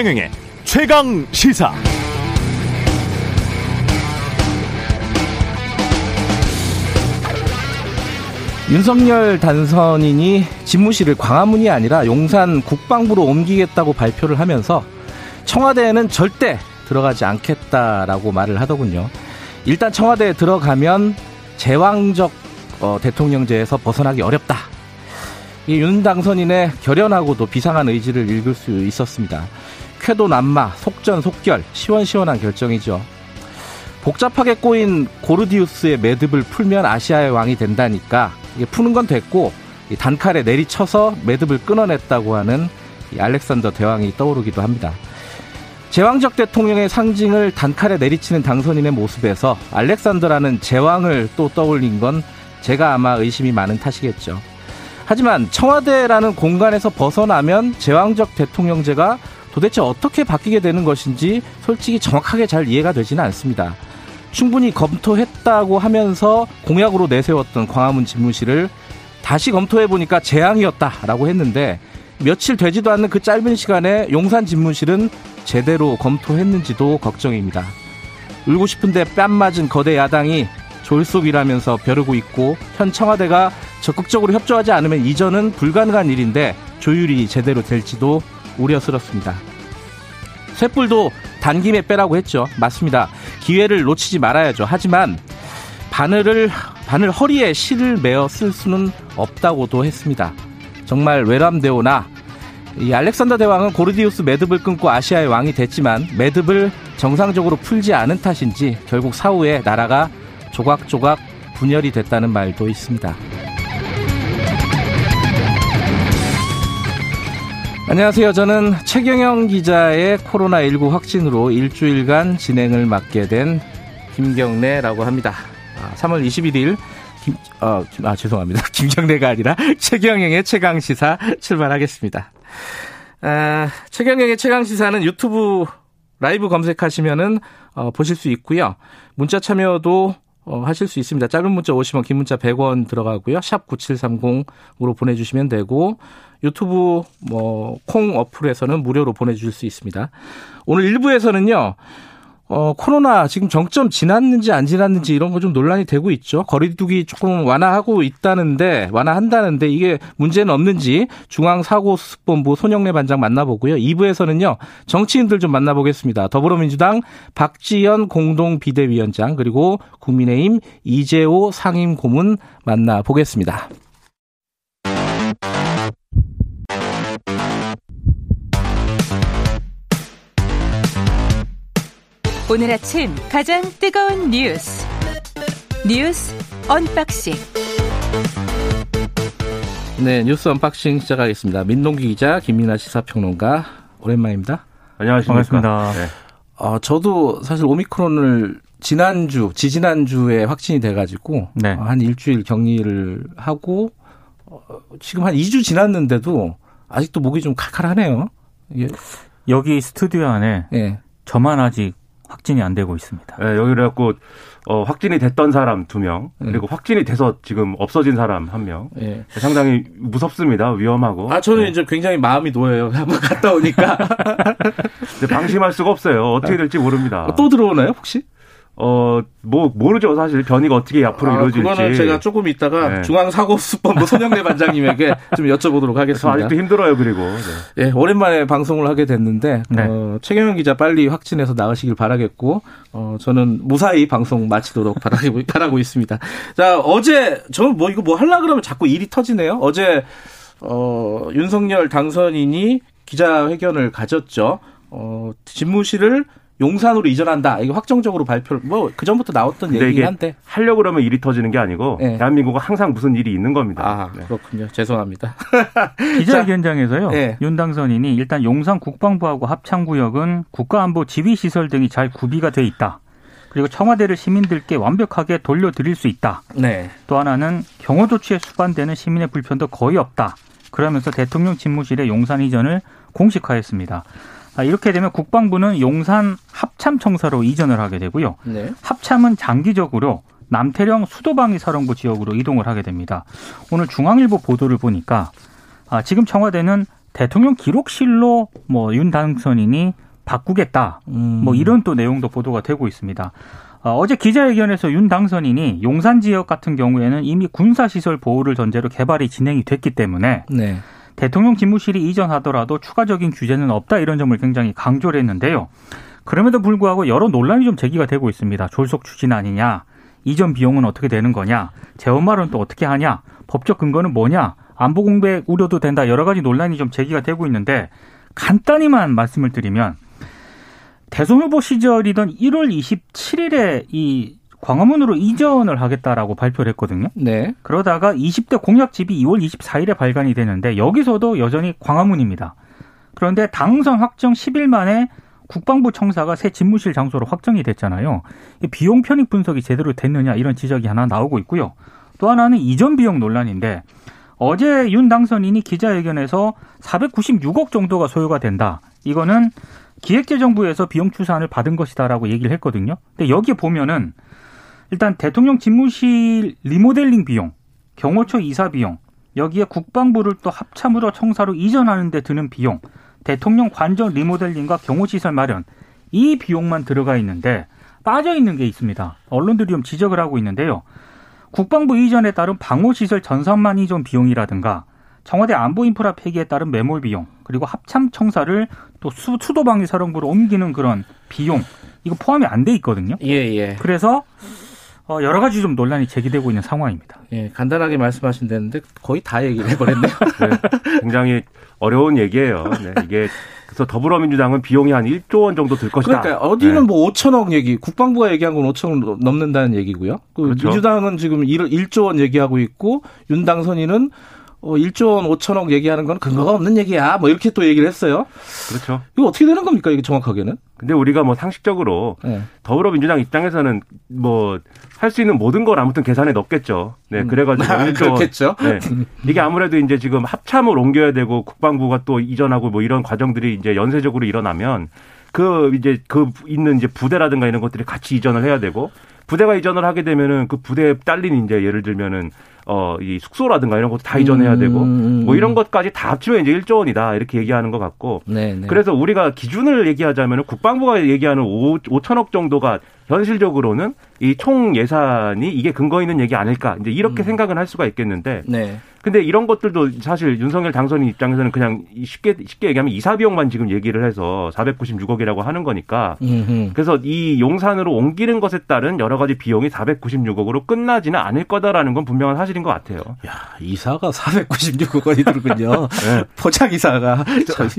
최경영의 최강 시사. 윤석열 단선인이 집무실을 광화문이 아니라 용산 국방부로 옮기겠다고 발표를 하면서 청와대에는 절대 들어가지 않겠다라고 말을 하더군요. 일단 청와대에 들어가면 제왕적 어, 대통령제에서 벗어나기 어렵다. 이윤 당선인의 결연하고도 비상한 의지를 읽을 수 있었습니다. 쾌도 남마, 속전속결, 시원시원한 결정이죠. 복잡하게 꼬인 고르디우스의 매듭을 풀면 아시아의 왕이 된다니까 이게 푸는 건 됐고 단칼에 내리쳐서 매듭을 끊어냈다고 하는 알렉산더 대왕이 떠오르기도 합니다. 제왕적 대통령의 상징을 단칼에 내리치는 당선인의 모습에서 알렉산더라는 제왕을 또 떠올린 건 제가 아마 의심이 많은 탓이겠죠. 하지만 청와대라는 공간에서 벗어나면 제왕적 대통령제가 도대체 어떻게 바뀌게 되는 것인지 솔직히 정확하게 잘 이해가 되지는 않습니다. 충분히 검토했다고 하면서 공약으로 내세웠던 광화문 집무실을 다시 검토해 보니까 재앙이었다라고 했는데 며칠 되지도 않는 그 짧은 시간에 용산 집무실은 제대로 검토했는지도 걱정입니다. 울고 싶은데 뺨 맞은 거대 야당이 졸속이라면서 벼르고 있고 현 청와대가 적극적으로 협조하지 않으면 이전은 불가능한 일인데 조율이 제대로 될지도 우려스럽습니다. 쇳불도 단김에 빼라고 했죠. 맞습니다. 기회를 놓치지 말아야죠. 하지만 바늘을 바늘 허리에 실을 매어 쓸 수는 없다고도 했습니다. 정말 외람되오나 이 알렉산더 대왕은 고르디우스 매듭을 끊고 아시아의 왕이 됐지만 매듭을 정상적으로 풀지 않은 탓인지 결국 사후에 나라가 조각조각 분열이 됐다는 말도 있습니다. 안녕하세요. 저는 최경영 기자의 코로나19 확진으로 일주일간 진행을 맡게 된 김경래라고 합니다. 3월 21일 김, 어, 아, 죄송합니다. 김경래가 아니라 최경영의 최강 시사 출발하겠습니다. 아, 최경영의 최강 시사는 유튜브 라이브 검색하시면은, 어, 보실 수 있고요. 문자 참여도 어, 하실 수 있습니다. 짧은 문자 50원, 긴 문자 100원 들어가고요. 샵 9730으로 보내주시면 되고, 유튜브 뭐, 콩 어플에서는 무료로 보내주실 수 있습니다. 오늘 1부에서는요, 어, 코로나 지금 정점 지났는지 안 지났는지 이런 거 좀 논란이 되고 있죠. 거리두기 조금 완화하고 있다는데, 완화한다는데 이게 문제는 없는지 중앙사고수습본부 손영래 반장 만나보고요. 2부에서는요, 정치인들 좀 만나보겠습니다. 더불어민주당 박지현 공동 비대위원장, 그리고 국민의힘 이재오 상임 고문 만나보겠습니다. 오늘 아침 가장 뜨거운 뉴스 뉴스 unboxing 네 뉴스 unboxing 시작하겠습니다. 민동기 기자 김민아 시사평론가 오랜만입니다. 안녕하십니까. 반갑습니다. 네. 어, 저도 사실 오미크론을 지난주 지지난주에 확진이 돼가지고 네. 한 일주일 격리를 하고 어, 지금 한 2주 지났는데도 아직도 목이 좀 칼칼하네요. 예. 여기 스튜디오 안에 네. 저만 아직 확진이 안 되고 있습니다. 네, 여기 그래갖고 어, 확진이 됐던 사람 두 명, 네. 그리고 확진이 돼서 지금 없어진 사람 한 명. 네. 상당히 무섭습니다. 위험하고. 아, 저는 네. 이제 굉장히 마음이 놓여요. 한번 갔다 오니까. 방심할 수가 없어요. 어떻게 될지 모릅니다. 또 들어오나요, 혹시? 어, 뭐, 모르죠, 사실. 변이가 어떻게 앞으로 아, 이루어질지. 그거는 제가 조금 이따가 네. 중앙사고수법부 손영래 반장님에게 좀 여쭤보도록 하겠습니다. 아직도 힘들어요, 그리고. 네. 네, 오랜만에 방송을 하게 됐는데, 네. 어, 최경영 기자 빨리 확진해서 나으시길 바라겠고, 어, 저는 무사히 방송 마치도록 바라고, 바라고 있습니다. 자, 어제, 저는 뭐 이거 뭐 하려 그러면 자꾸 일이 터지네요. 어제, 어, 윤석열 당선인이 기자회견을 가졌죠. 어, 집무실을 용산으로 이전한다. 이거 확정적으로 발표를 뭐 그 전부터 나왔던 얘기긴 한데 하려 고 그러면 일이 터지는 게 아니고 네. 대한민국은 항상 무슨 일이 있는 겁니다. 아, 네. 그렇군요. 죄송합니다. 기자회견장에서요. 네. 윤 당선인이 일단 용산 국방부하고 합창구역은 국가안보 지휘시설 등이 잘 구비가 돼 있다. 그리고 청와대를 시민들께 완벽하게 돌려드릴 수 있다. 네. 또 하나는 경호 조치에 수반되는 시민의 불편도 거의 없다. 그러면서 대통령 집무실의 용산 이전을 공식화했습니다. 아, 이렇게 되면 국방부는 용산 합참청사로 이전을 하게 되고요. 네. 합참은 장기적으로 남태령 수도방위 사령부 지역으로 이동을 하게 됩니다. 오늘 중앙일보 보도를 보니까 아, 지금 청와대는 대통령 기록실로 뭐 윤 당선인이 바꾸겠다. 음. 뭐 이런 또 내용도 보도가 되고 있습니다. 어, 어제 기자회견에서 윤 당선인이 용산 지역 같은 경우에는 이미 군사시설 보호를 전제로 개발이 진행이 됐기 때문에 네. 대통령 집무실이 이전하더라도 추가적인 규제는 없다 이런 점을 굉장히 강조를 했는데요. 그럼에도 불구하고 여러 논란이 좀 제기가 되고 있습니다. 졸속 추진 아니냐, 이전 비용은 어떻게 되는 거냐, 재원말은 또 어떻게 하냐, 법적 근거는 뭐냐, 안보 공백 우려도 된다 여러 가지 논란이 좀 제기가 되고 있는데 간단히만 말씀을 드리면 대선 후보 시절이던 1월 27일에 이 광화문으로 이전을 하겠다라고 발표를 했거든요. 네. 그러다가 20대 공약집이 2월 24일에 발간이 되는데 여기서도 여전히 광화문입니다. 그런데 당선 확정 10일 만에 국방부 청사가 새 집무실 장소로 확정이 됐잖아요. 비용 편익 분석이 제대로 됐느냐 이런 지적이 하나 나오고 있고요. 또 하나는 이전 비용 논란인데 어제 윤 당선인이 기자회견에서 496억 정도가 소요가 된다. 이거는 기획재정부에서 비용 추산을 받은 것이다라고 얘기를 했거든요. 근데 여기에 보면은 일단 대통령 집무실 리모델링 비용, 경호처 이사 비용, 여기에 국방부를 또 합참으로 청사로 이전하는 데 드는 비용, 대통령 관전 리모델링과 경호시설 마련, 이 비용만 들어가 있는데 빠져 있는 게 있습니다. 언론들이 좀 지적을 하고 있는데요. 국방부 이전에 따른 방호시설 전산만 이전 비용이라든가 청와대 안보 인프라 폐기에 따른 매몰 비용, 그리고 합참 청사를 또 수, 수도방위 사령부로 옮기는 그런 비용, 이거 포함이 안 돼 있거든요. 예, 예. 그래서 어, 여러 가지 좀 논란이 제기되고 있는 상황입니다. 예, 간단하게 말씀하신 데는데 거의 다 얘기를 해버렸네요. 네, 굉장히 어려운 얘기예요. 네, 이게 그래서 더불어민주당은 비용이 한 1조 원 정도 들 것이다. 그러니까 어디는 네. 뭐 5천억 얘기, 국방부가 얘기한 건 5천억 넘는다는 얘기고요. 그 그렇죠. 민주당은 지금 1 조 원 얘기하고 있고 윤 당선인은 어, 1조 원 5천억 얘기하는 건 근거가 없는 얘기야. 뭐 이렇게 또 얘기를 했어요. 그렇죠. 이거 어떻게 되는 겁니까? 이게 정확하게는? 근데 우리가 뭐 상식적으로 네. 더불어민주당 입장에서는 뭐 할 수 있는 모든 걸 아무튼 계산에 넣겠죠. 네, 음. 그래가지고 아, 그렇겠죠. 네. 이게 아무래도 이제 지금 합참을 옮겨야 되고 국방부가 또 이전하고 뭐 이런 과정들이 이제 연쇄적으로 일어나면 그 이제 그 있는 이제 부대라든가 이런 것들이 같이 이전을 해야 되고 부대가 이전을 하게 되면은 그 부대에 딸린 이제 예를 들면은 어, 이 숙소라든가 이런 것도 다 이전해야 되고 음, 음, 뭐 이런 것까지 다 합치면 이제 1조 원이다 이렇게 얘기하는 것 같고 네, 네. 그래서 우리가 기준을 얘기하자면 국방부가 얘기하는 5, 5천억 정도가 현실적으로는 이 총 예산이 이게 근거 있는 얘기 아닐까 이제 이렇게 음. 생각은 할 수가 있겠는데 네. 근데 이런 것들도 사실 윤석열 당선인 입장에서는 그냥 쉽게 쉽게 얘기하면 이사 비용만 지금 얘기를 해서 496억이라고 하는 거니까 음흠. 그래서 이 용산으로 옮기는 것에 따른 여러 가지 비용이 496억으로 끝나지는 않을 거다라는 건 분명한 사실인 것 같아요. 야 이사가 496억 원이 들군요. 네. 포장 이사가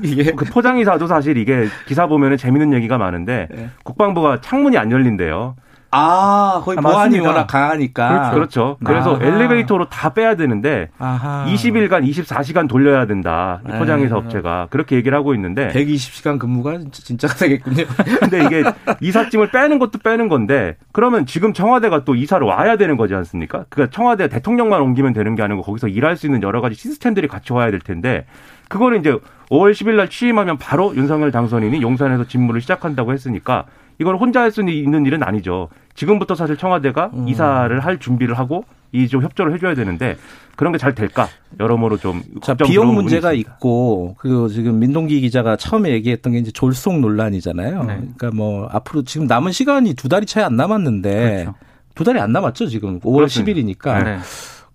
이게 그 포장 이사도 사실 이게 기사 보면은 재밌는 얘기가 많은데 네. 국방부가 창문이 안 열린대요. 아, 거의 아, 보안이 맞습니다. 워낙 강하니까. 그렇죠. 그렇죠. 그래서 아 엘리베이터로 다 빼야 되는데 아하. 20일간 24시간 돌려야 된다. 이 포장회사 업체가 그렇게 얘기를 하고 있는데 120시간 근무가 진짜 되겠군요. 근데 이게 이삿짐을 빼는 것도 빼는 건데 그러면 지금 청와대가 또 이사를 와야 되는 거지 않습니까? 그러니까 청와대 대통령만 옮기면 되는 게 아니고 거기서 일할 수 있는 여러 가지 시스템들이 같이 와야 될 텐데 그거는 이제 5월 10일 날 취임하면 바로 윤석열 당선인이 용산에서 직무를 시작한다고 했으니까 이걸 혼자 할 수 있는 일은 아니죠. 지금부터 사실 청와대가 음. 이사를 할 준비를 하고 이 좀 협조를 해줘야 되는데 그런 게 잘 될까 여러모로 좀 자, 비용 문제가 있고 그리고 지금 민동기 기자가 처음에 얘기했던 게 이제 졸속 논란이잖아요. 네. 그러니까 뭐 앞으로 지금 남은 시간이 두 달이 차이 안 남았는데 그렇죠. 두 달이 안 남았죠 지금 5월 그렇습니다. 10일이니까. 네.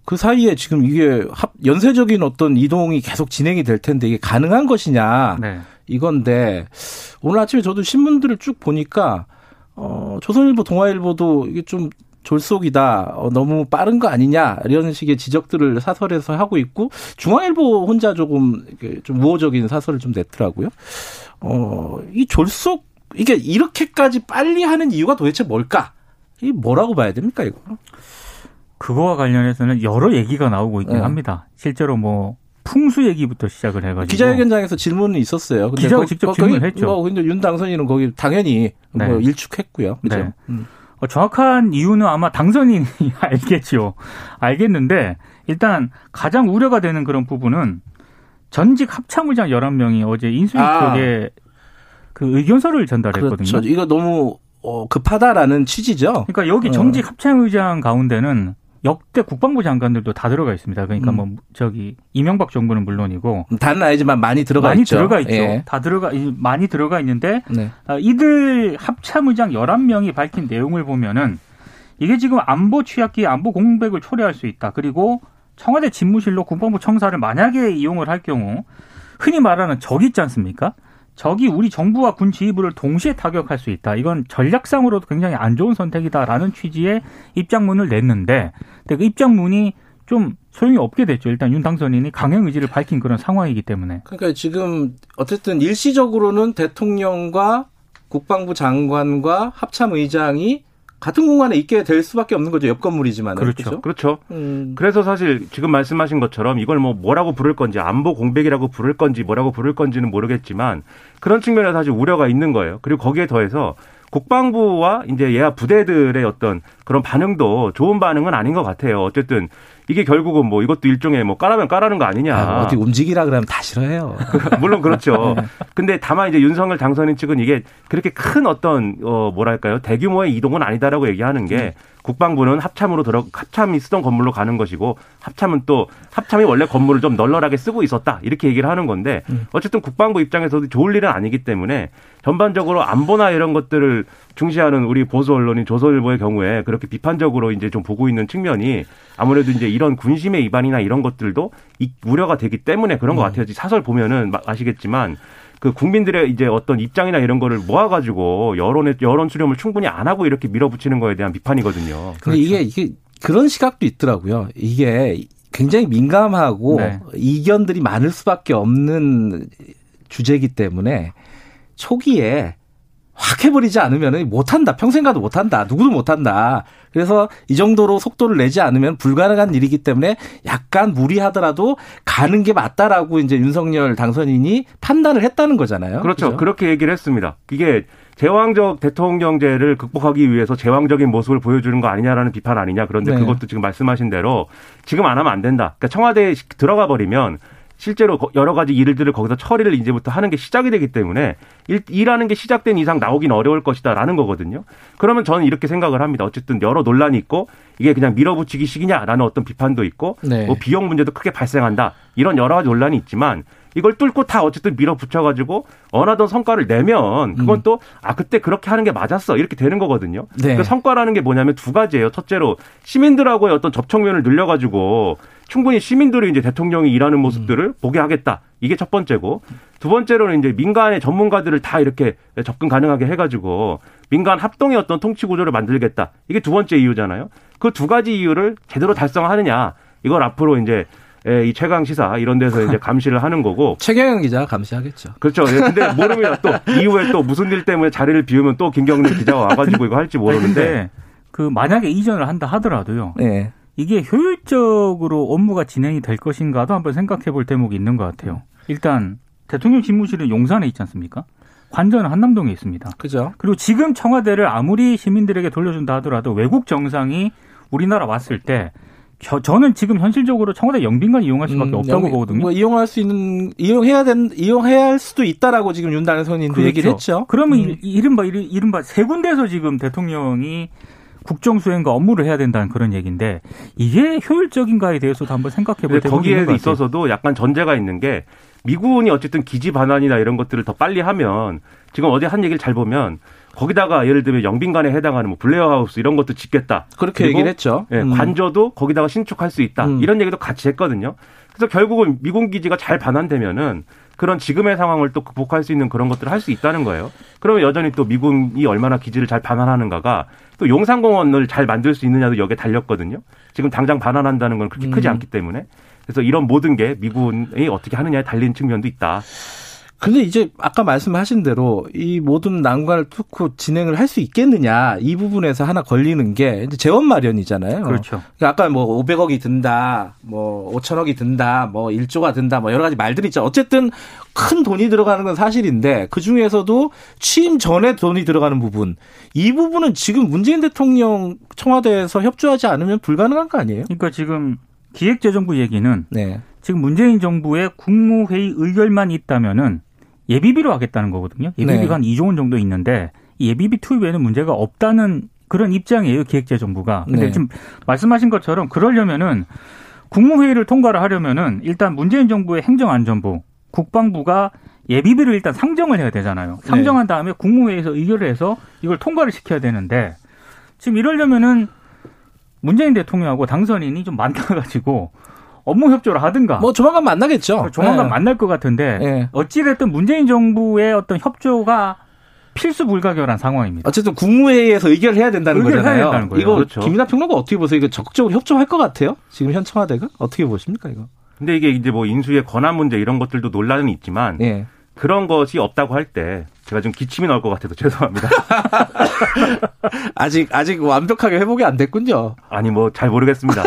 그 사이에 지금 이게 합, 연쇄적인 어떤 이동이 계속 진행이 될 텐데 이게 가능한 것이냐 네. 이건데 오늘 아침에 저도 신문들을 쭉 보니까 어, 조선일보, 동아일보도 이게 좀 졸속이다. 어, 너무 빠른 거 아니냐. 이런 식의 지적들을 사설에서 하고 있고 중앙일보 혼자 조금 좀 우호적인 사설을 좀 냈더라고요. 어, 이 졸속 이게 이렇게까지 빨리 하는 이유가 도대체 뭘까? 이 뭐라고 봐야 됩니까, 이거? 그거와 관련해서는 여러 얘기가 나오고 있긴 네. 합니다. 실제로 뭐 풍수 얘기부터 시작을 해가지고 기자회견장에서 질문은 있었어요. 근데 기자가 거, 직접 질문했죠. 뭐 근데 윤 당선인은 거기 당연히 뭐 네. 뭐 일축했고요. 그죠? 네. 음. 어, 정확한 이유는 아마 당선인이 알겠죠. 알겠는데 일단 가장 우려가 되는 그런 부분은 전직 합참의장 11명이 어제 인수위 아. 쪽에 그 의견서를 전달했거든요. 그렇죠. 이거 너무 어, 급하다라는 취지죠. 그러니까 여기 어. 정직 합참의장 가운데는 역대 국방부 장관들도 다 들어가 있습니다. 그러니까 음. 뭐 저기 이명박 정부는 물론이고 다는 아니지만 많이 들어가 많이 있죠. 들어가 있죠. 예. 다 들어가 많이 들어가 있는데 네. 아, 이들 합참의장 11명이 밝힌 내용을 보면은 이게 지금 안보 취약기 안보 공백을 초래할 수 있다. 그리고 청와대 집무실로 국방부 청사를 만약에 이용을 할 경우 흔히 말하는 적 있지 않습니까? 적이 우리 정부와 군 지휘부를 동시에 타격할 수 있다. 이건 전략상으로도 굉장히 안 좋은 선택이다라는 취지의 입장문을 냈는데, 근데 그 입장문이 좀 소용이 없게 됐죠. 일단 윤 당선인이 강행 의지를 밝힌 그런 상황이기 때문에. 그러니까 지금 어쨌든 일시적으로는 대통령과 국방부 장관과 합참 의장이 같은 공간에 있게 될 수밖에 없는 거죠. 옆 건물이지만. 그렇죠. 그렇죠. 그렇죠. 음. 그래서 사실 지금 말씀하신 것처럼 이걸 뭐 뭐라고 부를 건지 안보 공백이라고 부를 건지 뭐라고 부를 건지는 모르겠지만 그런 측면에서 사실 우려가 있는 거예요. 그리고 거기에 더해서 국방부와 이제 예하 부대들의 어떤 그런 반응도 좋은 반응은 아닌 것 같아요. 어쨌든 이게 결국은 뭐 이것도 일종의 뭐 까라면 까라는 거 아니냐. 아, 어디 움직이라 그러면 다 싫어해요. 물론 그렇죠. 네. 근데 다만 이제 윤석열 당선인 측은 이게 그렇게 큰 어떤 어 뭐랄까요 대규모의 이동은 아니다라고 얘기하는 게 네. 국방부는 합참으로 들어 합참이 쓰던 건물로 가는 것이고 합참은 또 합참이 원래 건물을 좀 널널하게 쓰고 있었다 이렇게 얘기를 하는 건데 음. 어쨌든 국방부 입장에서도 좋을 일은 아니기 때문에 전반적으로 안보나 이런 것들을 중시하는 우리 보수 언론인 조선일보의 경우에 그렇게 비판적으로 이제 좀 보고 있는 측면이 아무래도 이제 이런 군심의 위반이나 이런 것들도 우려가 되기 때문에 그런 것 음. 같아요. 사설 보면은 아시겠지만 그 국민들의 이제 어떤 입장이나 이런 거를 모아가지고 여론의 여론 수렴을 충분히 안 하고 이렇게 밀어붙이는 거에 대한 비판이거든요. 근데 그렇죠. 이게 이게 그런 시각도 있더라고요. 이게 굉장히 민감하고 네. 이견들이 많을 수밖에 없는 주제이기 때문에 초기에 확 해버리지 않으면 못한다. 평생 가도 못한다. 누구도 못한다. 그래서 이 정도로 속도를 내지 않으면 불가능한 일이기 때문에 약간 무리하더라도 가는 게 맞다라고 이제 윤석열 당선인이 판단을 했다는 거잖아요. 그렇죠. 그렇죠? 그렇게 얘기를 했습니다. 이게 제왕적 대통령제를 극복하기 위해서 제왕적인 모습을 보여주는 거 아니냐라는 비판 아니냐. 그런데 네. 그것도 지금 말씀하신 대로 지금 안 하면 안 된다. 그러니까 청와대에 들어가 버리면 실제로 여러 가지 일들을 거기서 처리를 이제부터 하는 게 시작이 되기 때문에 일, 일하는 게 시작된 이상 나오긴 어려울 것이다라는 거거든요. 그러면 저는 이렇게 생각을 합니다. 어쨌든 여러 논란이 있고 이게 그냥 밀어붙이기식이냐라는 어떤 비판도 있고 네. 뭐 비용 문제도 크게 발생한다 이런 여러 가지 논란이 있지만 이걸 뚫고 다 어쨌든 밀어붙여가지고 원하던 성과를 내면 그건 음. 또아 그때 그렇게 하는 게 맞았어 이렇게 되는 거거든요. 네. 그 성과라는 게 뭐냐면 두 가지예요. 첫째로 시민들하고의 어떤 접촉면을 늘려가지고 충분히 시민들이 이제 대통령이 일하는 모습들을 음. 보게 하겠다. 이게 첫 번째고 두 번째로는 이제 민간의 전문가들을 다 이렇게 접근 가능하게 해가지고 민간 합동의 어떤 통치 구조를 만들겠다. 이게 두 번째 이유잖아요. 그 두 가지 이유를 제대로 달성하느냐 이걸 앞으로 이제 예, 이 최강 시사 이런 데서 이제 감시를 하는 거고 최경영 기자가 감시하겠죠. 그렇죠. 예, 근데 모릅니다. 또 이후에 또 무슨 일 때문에 자리를 비우면 또 김경래 기자가 와가지고 이거 할지 모르는데 그 만약에 이전을 한다 하더라도요. 네. 이게 효율적으로 업무가 진행이 될 것인가도 한번 생각해 볼 대목이 있는 것 같아요. 일단 대통령 집무실은 용산에 있지 않습니까? 관저는 한남동에 있습니다. 그죠. 그리고 지금 청와대를 아무리 시민들에게 돌려준다 하더라도 외국 정상이 우리나라 왔을 때 저, 저는 지금 현실적으로 청와대 영빈관 이용할 수밖에 음, 없다고 영, 보거든요. 뭐 이용할 수 있는 이용해야 된 이용해야 할 수도 있다라고 지금 윤다은 선인도 그렇죠. 얘기를 했죠. 그러면 음. 이른바 이른바 세 군데에서 지금 대통령이 국정 수행과 업무를 해야 된다는 그런 얘기인데 이게 효율적인가에 대해서도 한번 생각해 볼 거기에 있어서도 약간 전제가 있는 게 미군이 어쨌든 기지 반환이나 이런 것들을 더 빨리 하면 지금 어제 한 얘기를 잘 보면 거기다가 예를 들면 영빈관에 해당하는 뭐 블레어 하우스 이런 것도 짓겠다. 그렇게 얘기를 했죠. 예, 음. 관저도 거기다가 신축할 수 있다. 음. 이런 얘기도 같이 했거든요. 그래서 결국은 미군 기지가 잘 반환되면은 그런 지금의 상황을 또 극복할 수 있는 그런 것들을 할 수 있다는 거예요. 그러면 여전히 또 미군이 얼마나 기지를 잘 반환하는가가 또 용산공원을 잘 만들 수 있느냐도 여기에 달렸거든요. 지금 당장 반환한다는 건 그렇게 크지 음. 않기 때문에. 그래서 이런 모든 게 미군이 어떻게 하느냐에 달린 측면도 있다. 근데 이제 아까 말씀하신 대로 이 모든 난관을 뚫고 진행을 할 수 있겠느냐 이 부분에서 하나 걸리는 게 이제 재원 마련이잖아요. 그렇죠. 그러니까 아까 뭐 500억이 든다, 뭐 5천억이 든다, 뭐 1조가 든다, 뭐 여러 가지 말들이 있죠. 어쨌든 큰 돈이 들어가는 건 사실인데 그 중에서도 취임 전에 돈이 들어가는 부분 이 부분은 지금 문재인 대통령 청와대에서 협조하지 않으면 불가능한 거 아니에요? 그러니까 지금 기획재정부 얘기는 네. 지금 문재인 정부의 국무회의 의결만 있다면은 예비비로 하겠다는 거거든요. 예비비가 네. 한 2조 원 정도 있는데 예비비 투입 에는 문제가 없다는 그런 입장이에요 기획재정부가. 근데 네. 지금 말씀하신 것처럼 그러려면은 국무회의를 통과를 하려면은 일단 문재인 정부의 행정안전부, 국방부가 예비비를 일단 상정을 해야 되잖아요. 네. 상정한 다음에 국무회의에서 의결을 해서 이걸 통과를 시켜야 되는데 지금 이러려면은 문재인 대통령하고 당선인이 좀 만나가지고 업무 협조를 하든가. 뭐 조만간 만나겠죠. 조만간 네. 만날 것 같은데 네. 어찌됐든 문재인 정부의 어떤 협조가 필수 불가결한 상황입니다. 어쨌든 국무회의에서 의결을 해야 된다는 거잖아요. 해야 이거 그렇죠. 김이나 평론가 어떻게 보세요? 이거 적극적으로 협조할 것 같아요? 지금 현 청와대가 어떻게 보십니까 이거? 근데 이게 이제 뭐 인수의 권한 문제 이런 것들도 논란은 있지만 예. 그런 것이 없다고 할 때 제가 좀 기침이 나올 것 같아서 죄송합니다. 아직 아직 완벽하게 회복이 안 됐군요. 아니 뭐 잘 모르겠습니다.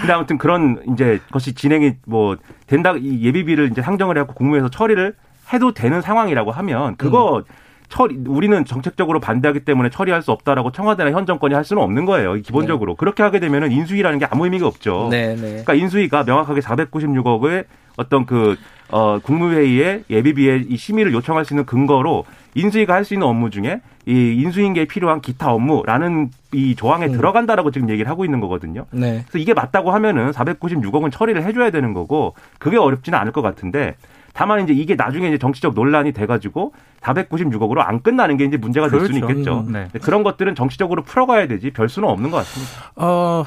근데 아무튼 그런 이제 것이 진행이 뭐 된다 이 예비비를 이제 상정을 해갖고 국무에서 처리를 해도 되는 상황이라고 하면 그거 음. 처리 우리는 정책적으로 반대하기 때문에 처리할 수 없다라고 청와대나 현 정권이 할 수는 없는 거예요. 기본적으로 네. 그렇게 하게 되면은 인수위라는 게 아무 의미가 없죠. 네, 네. 그러니까 인수위가 명확하게 496억의 어떤 그 어, 국무회의에 예비비에 이 심의를 요청할 수 있는 근거로 인수위가 할 수 있는 업무 중에 이 인수인계에 필요한 기타 업무라는 이 조항에 음. 들어간다라고 지금 얘기를 하고 있는 거거든요. 네. 그래서 이게 맞다고 하면은 496억은 처리를 해줘야 되는 거고 그게 어렵지는 않을 것 같은데 다만 이제 이게 나중에 이제 정치적 논란이 돼가지고 496억으로 안 끝나는 게 이제 문제가 될 그렇죠. 수는 있겠죠. 음, 네. 그런 것들은 정치적으로 풀어가야 되지 별 수는 없는 것 같습니다. 어,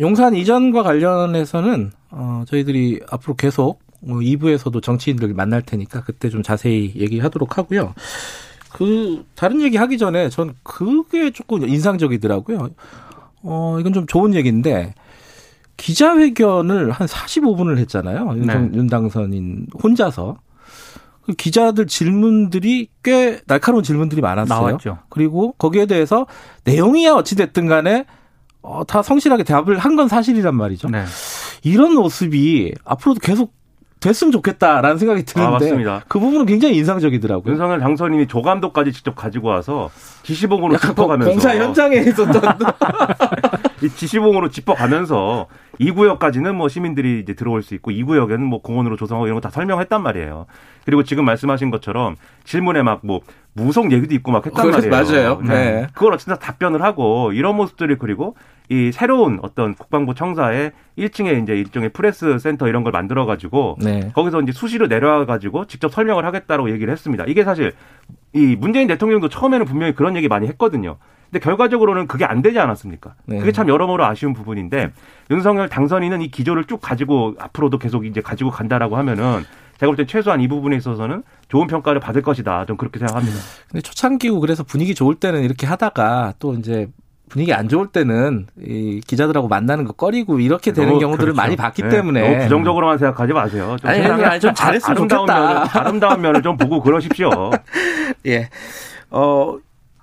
용산 이전과 관련해서는 어, 저희들이 앞으로 계속 2부에서도 뭐 정치인들 만날 테니까 그때 좀 자세히 얘기하도록 하고요. 그 다른 얘기 하기 전에 전 그게 조금 인상적이더라고요. 어, 이건 좀 좋은 얘기인데 기자회견을 한 45분을 했잖아요. 윤, 네. 윤당선인 혼자서. 그 기자들 질문들이 꽤 날카로운 질문들이 많았어요. 나왔죠. 그리고 거기에 대해서 내용이야 어찌됐든 간에 어, 다 성실하게 대답을 한 건 사실이란 말이죠. 네. 이런 모습이 앞으로도 계속 됐으면 좋겠다라는 생각이 드는데 아, 그 부분은 굉장히 인상적이더라고요. 윤석열 당선인이 조감독까지 직접 가지고 와서 지시봉으로 짚어가면서 공사 현장에 있었던 이 지시봉으로 짚어가면서 이 구역까지는 뭐 시민들이 이제 들어올 수 있고 이 구역에는 뭐 공원으로 조성하고 이런 거 다 설명했단 말이에요. 그리고 지금 말씀하신 것처럼 질문에 막 뭐 무속 얘기도 있고 막 했단 말이에요. 맞아요. 네. 네. 그걸 어쨌든 답변을 하고 이런 모습들이 그리고 이 새로운 어떤 국방부 청사에 1층에 이제 일종의 프레스 센터 이런 걸 만들어 가지고 네. 거기서 이제 수시로 내려와 가지고 직접 설명을 하겠다고 얘기를 했습니다. 이게 사실 이 문재인 대통령도 처음에는 분명히 그런 얘기 많이 했거든요. 근데 결과적으로는 그게 안 되지 않았습니까? 네. 그게 참 여러모로 아쉬운 부분인데 윤석열 당선인은 이 기조를 쭉 가지고 앞으로도 계속 이제 가지고 간다라고 하면은 제가 볼 땐 최소한 이 부분에 있어서는 좋은 평가를 받을 것이다. 좀 그렇게 생각합니다. 근데 초창기고 그래서 분위기 좋을 때는 이렇게 하다가 또 이제 분위기 안 좋을 때는 이 기자들하고 만나는 거 꺼리고 이렇게 되는 경우들을 그렇죠. 많이 봤기 네. 때문에 너무 부정적으로만 생각하지 마세요. 좀 아니, 아니, 아니 좀 잘했으면 아름다운 좋겠다. 면을, 아름다운 면을 좀 보고 그러십시오. 예. 어,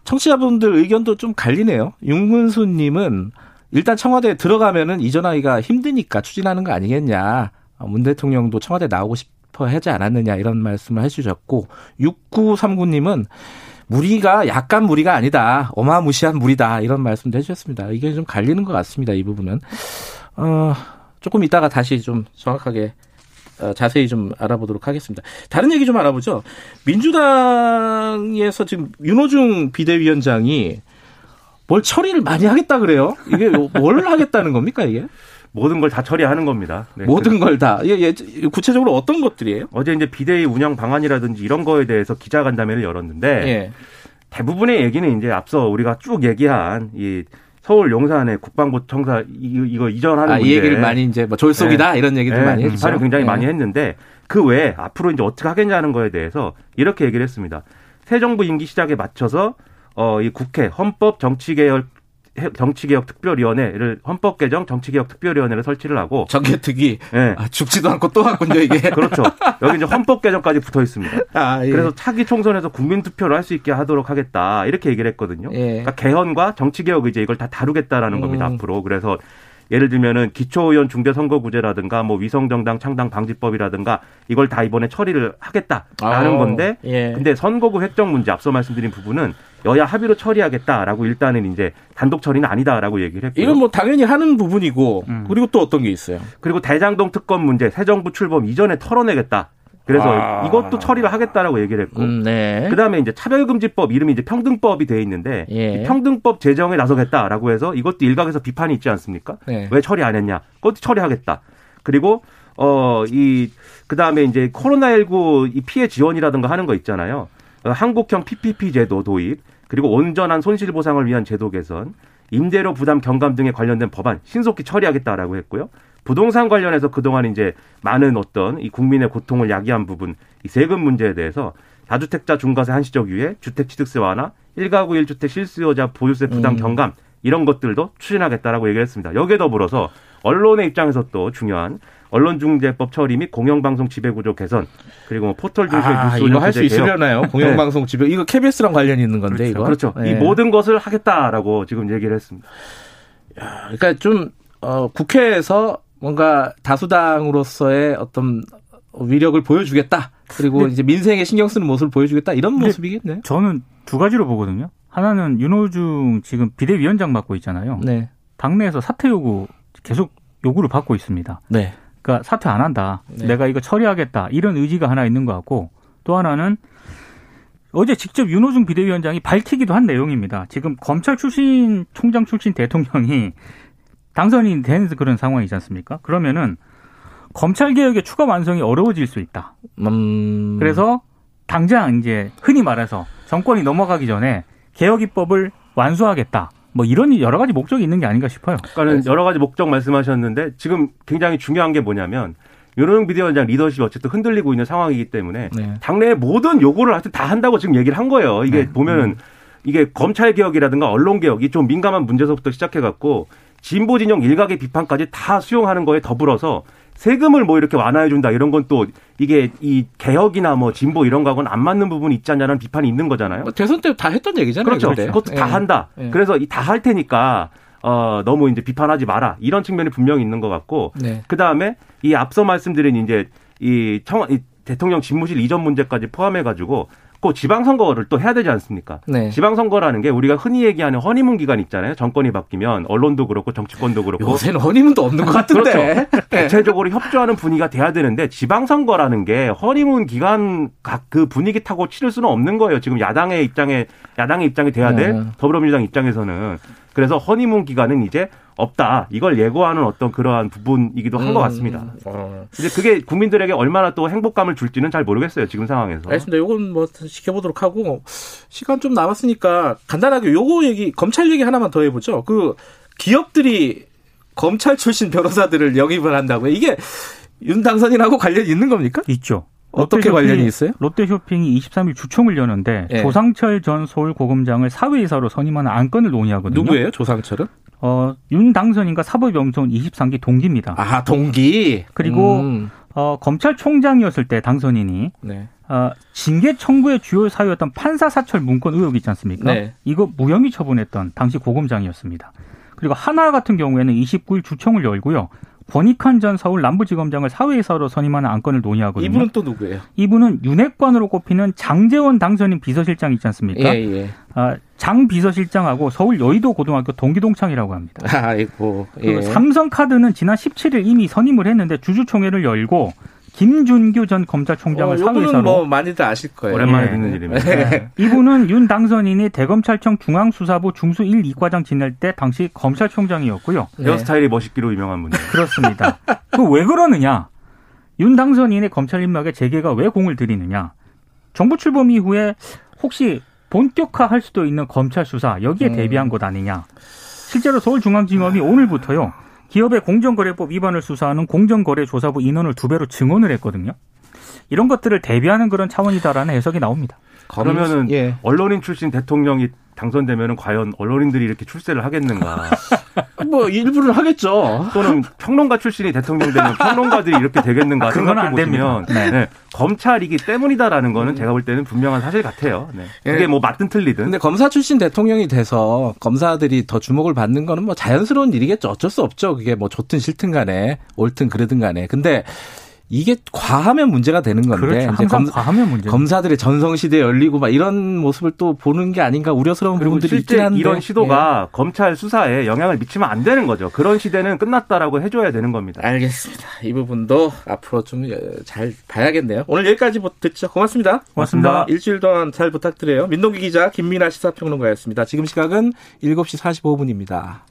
청취자분들 의견도 좀 갈리네요. 윤근수님은 일단 청와대에 들어가면은 이전하기가 힘드니까 추진하는 거 아니겠냐. 어, 문 대통령도 청와대 나오고 싶어 하지 않았느냐 이런 말씀을 해주셨고 6939님은 무리가 약간 무리가 아니다. 어마무시한 무리다. 이런 말씀도 해주셨습니다. 이게 좀 갈리는 것 같습니다. 이 부분은. 어, 조금 이따가 다시 좀 정확하게 어, 자세히 좀 알아보도록 하겠습니다. 다른 얘기 좀 알아보죠. 민주당에서 지금 윤호중 비대위원장이 뭘 처리를 많이 하겠다 그래요? 이게 뭘 하겠다는 겁니까 이게? 모든 걸 다 처리하는 겁니다. 네. 모든 걸 다. 예, 예, 구체적으로 어떤 것들이에요? 어제 이제 비대위 운영 방안이라든지 이런 거에 대해서 기자간담회를 열었는데 예. 대부분의 얘기는 이제 앞서 우리가 쭉 얘기한 이 서울 용산의 국방부 청사 이거 이전하는 아, 문제. 이 얘기를 많이 이제 뭐 졸속이다 네. 이런 얘기들 네. 많이 했죠. 발을 굉장히 네. 많이 했는데 그 외에 앞으로 이제 어떻게 하겠냐는 거에 대해서 이렇게 얘기를 했습니다. 새 정부 임기 시작에 맞춰서 어, 이 국회 헌법 정치개혁 정치개혁 특별위원회를 헌법 개정 정치개혁 특별위원회를 설치를 하고 정개특위 네. 아, 죽지도 않고 또 왔군요 이게 그렇죠 여기 이제 헌법 개정까지 붙어 있습니다. 아, 예. 그래서 차기 총선에서 국민 투표를 할 수 있게 하도록 하겠다 이렇게 얘기를 했거든요. 예. 그러니까 개헌과 정치개혁 이제 이걸 다 다루겠다라는 음. 겁니다 앞으로 그래서 예를 들면은 기초의원 중대선거구제라든가 뭐 위성정당 창당 방지법이라든가 이걸 다 이번에 처리를 하겠다라는 아, 건데 예. 근데 선거구 획정 문제 앞서 말씀드린 부분은 여야 합의로 처리하겠다라고 일단은 이제 단독 처리는 아니다라고 얘기를 했고요. 이건 뭐 당연히 하는 부분이고 음. 그리고 또 어떤 게 있어요? 그리고 대장동 특검 문제 새 정부 출범 이전에 털어내겠다. 그래서 아. 이것도 처리를 하겠다라고 얘기를 했고, 음, 네. 그다음에 이제 차별금지법 이름이 이제 평등법이 돼 있는데 예. 평등법 제정에 나서겠다라고 해서 이것도 일각에서 비판이 있지 않습니까? 네. 왜 처리 안 했냐? 그것도 처리하겠다. 그리고 어 이 그다음에 이제 코로나19 이 피해 지원이라든가 하는 거 있잖아요. 어, 한국형 PPP 제도 도입, 그리고 온전한 손실 보상을 위한 제도 개선, 임대료 부담 경감 등에 관련된 법안 신속히 처리하겠다라고 했고요. 부동산 관련해서 그동안 이제 많은 어떤 이 국민의 고통을 야기한 부분, 이 세금 문제에 대해서 다주택자 중과세 한시적 유예, 주택 취득세 완화, 1가구 1주택 실수요자 보유세 부담 음. 경감 이런 것들도 추진하겠다라고 얘기를 했습니다. 여기에 더불어서 언론의 입장에서 또 중요한 언론중재법 처리 및 공영방송 지배구조 개선 그리고 뭐 포털 중심의 아, 뉴스 이거 할 수 있으려나요? 공영방송 지배 이거 KBS랑 관련이 있는 건데 그렇죠. 이거 그렇죠. 네. 이 모든 것을 하겠다라고 지금 얘기를 했습니다. 야, 그러니까 좀 어, 국회에서 뭔가 다수당으로서의 어떤 위력을 보여주겠다. 그리고 이제 민생에 신경 쓰는 모습을 보여주겠다 이런 모습이겠네. 저는 두 가지로 보거든요. 하나는 윤호중 지금 비대위원장 맡고 있잖아요. 네. 당내에서 사퇴 요구 계속 요구를 받고 있습니다. 네. 그러니까 사퇴 안 한다. 네. 내가 이거 처리하겠다. 이런 의지가 하나 있는 것 같고 또 하나는 어제 직접 윤호중 비대위원장이 밝히기도 한 내용입니다. 지금 검찰 출신 총장 출신 대통령이 당선이 된 그런 상황이지 않습니까? 그러면은 검찰 개혁의 추가 완성이 어려워질 수 있다. 음... 그래서 당장 이제 흔히 말해서 정권이 넘어가기 전에 개혁 입법을 완수하겠다. 뭐 이런 여러 가지 목적이 있는 게 아닌가 싶어요. 그러니까는 여러 가지 목적 말씀하셨는데 지금 굉장히 중요한 게 뭐냐면 윤호영 비대위원장 리더십이 어쨌든 흔들리고 있는 상황이기 때문에 네. 당내의 모든 요구를 하여튼 다 한다고 지금 얘기를 한 거예요. 이게 네. 보면은 음. 이게 검찰 개혁이라든가 언론 개혁이 좀 민감한 문제서부터 시작해 갖고 진보 진영 일각의 비판까지 다 수용하는 거에 더불어서 세금을 뭐 이렇게 완화해 준다 이런 건 또 이게 이 개혁이나 뭐 진보 이런 거하고는 안 맞는 부분이 있지 않냐는 비판이 있는 거잖아요. 뭐 대선 때 다 했던 얘기잖아요. 그렇죠. 그때. 그것도 다 예. 한다. 예. 그래서 이 다 할 테니까 어 너무 이제 비판하지 마라 이런 측면이 분명히 있는 것 같고 네. 그 다음에 이 앞서 말씀드린 이제 이 청, 이 대통령 집무실 이전 문제까지 포함해 가지고 꼭 지방선거를 또 해야 되지 않습니까? 네. 지방선거라는 게 우리가 흔히 얘기하는 허니문 기간 있잖아요. 정권이 바뀌면 언론도 그렇고 정치권도 그렇고 요새는 허니문도 없는 것 같은데 그렇죠. 네. 대체적으로 협조하는 분위기가 돼야 되는데 지방선거라는 게 허니문 기간 각그 분위기 타고 치를 수는 없는 거예요. 지금 야당의 입장에 야당의 입장이 돼야 될 네. 더불어민주당 입장에서는 그래서 허니문 기간은 이제 없다. 이걸 예고하는 어떤 그러한 부분이기도 한것 음. 같습니다. 어. 이제 그게 국민들에게 얼마나 또 행복감을 줄지는 잘 모르겠어요. 지금 상황에서. 알겠습니다. 요건 뭐 지켜보도록 하고 시간 좀 남았으니까 간단하게 요거 얘기 검찰 얘기 하나만 더 해보죠. 그 기업들이 검찰 출신 변호사들을 영입을 한다고요. 이게 윤 당선인하고 관련 있는 겁니까? 있죠. 어떻게 관련이 있어요? 롯데쇼핑이 23일 주총을 여는데 네. 조상철 전 서울 고검장을 사회이사로 선임하는 안건을 논의하거든요. 누구예요? 조상철은? 어, 윤 당선인과 사법연수원 23기 동기입니다. 아, 동기. 그리고 음. 어, 검찰총장이었을 때 당선인이 네. 어, 징계 청구의 주요 사유였던 판사 사찰 문건 의혹이 있지 않습니까? 네. 이거 무혐의 처분했던 당시 고검장이었습니다. 그리고 하나 같은 경우에는 29일 주총을 열고요. 권익환 전 서울 남부지검장을 사회이사로 선임하는 안건을 논의하거든요. 이분은 또 누구예요? 이분은 윤핵관으로 꼽히는 장재원 당선인 비서실장 있지 않습니까? 예, 예. 아, 장 비서실장하고 서울 여의도 고등학교 동기동창이라고 합니다. 아이고. 예. 삼성카드는 지난 17일 이미 선임을 했는데 주주총회를 열고 김준규 전 검찰총장을 어, 사회사로 뭐 많이들 아실 거예요. 오랜만에 네. 듣는 이름입니다. 네. 이분은 윤 당선인이 대검찰청 중앙수사부 중수 1, 2과장 지낼 때 당시 검찰총장이었고요. 네. 헤어스타일이 멋있기로 유명한 분이에요. 그렇습니다. 그 왜 그러느냐? 윤 당선인의 검찰 인맥에 재계가 왜 공을 들이느냐? 정부 출범 이후에 혹시 본격화할 수도 있는 검찰 수사 여기에 음. 대비한 것 아니냐? 실제로 서울중앙지검이 오늘부터요. 기업의 공정거래법 위반을 수사하는 공정거래조사부 인원을 두 배로 증원을 했거든요. 이런 것들을 대비하는 그런 차원이다라는 해석이 나옵니다. 그러면은 예. 언론인 출신 대통령이 당선되면은 과연 언론인들이 이렇게 출세를 하겠는가? 뭐 일부는 하겠죠. 또는 평론가 출신이 대통령 되면 평론가들이 이렇게 되겠는가 생각해 보시면 네. 네. 검찰이기 때문이다라는 거는 제가 볼 때는 분명한 사실 같아요. 네. 그게 예. 뭐 맞든 틀리든. 근데 검사 출신 대통령이 돼서 검사들이 더 주목을 받는 거는 뭐 자연스러운 일이겠죠. 어쩔 수 없죠. 그게 뭐 좋든 싫든 간에 옳든 그러든 간에. 근데 이게 과하면 문제가 되는 건데 그렇죠. 이제 검, 과하면 문제. 검사들의 전성 시대 열리고 막 이런 모습을 또 보는 게 아닌가 우려스러운 부분들이 있긴 한데 이런 시도가 예. 검찰 수사에 영향을 미치면 안 되는 거죠. 그런 시대는 끝났다라고 해줘야 되는 겁니다. 알겠습니다. 이 부분도 앞으로 좀 잘 봐야겠네요. 오늘 여기까지 듣죠. 고맙습니다. 고맙습니다. 일주일 동안 잘 부탁드려요. 민동기 기자 김민아 시사평론가였습니다. 지금 시각은 7시 45분입니다.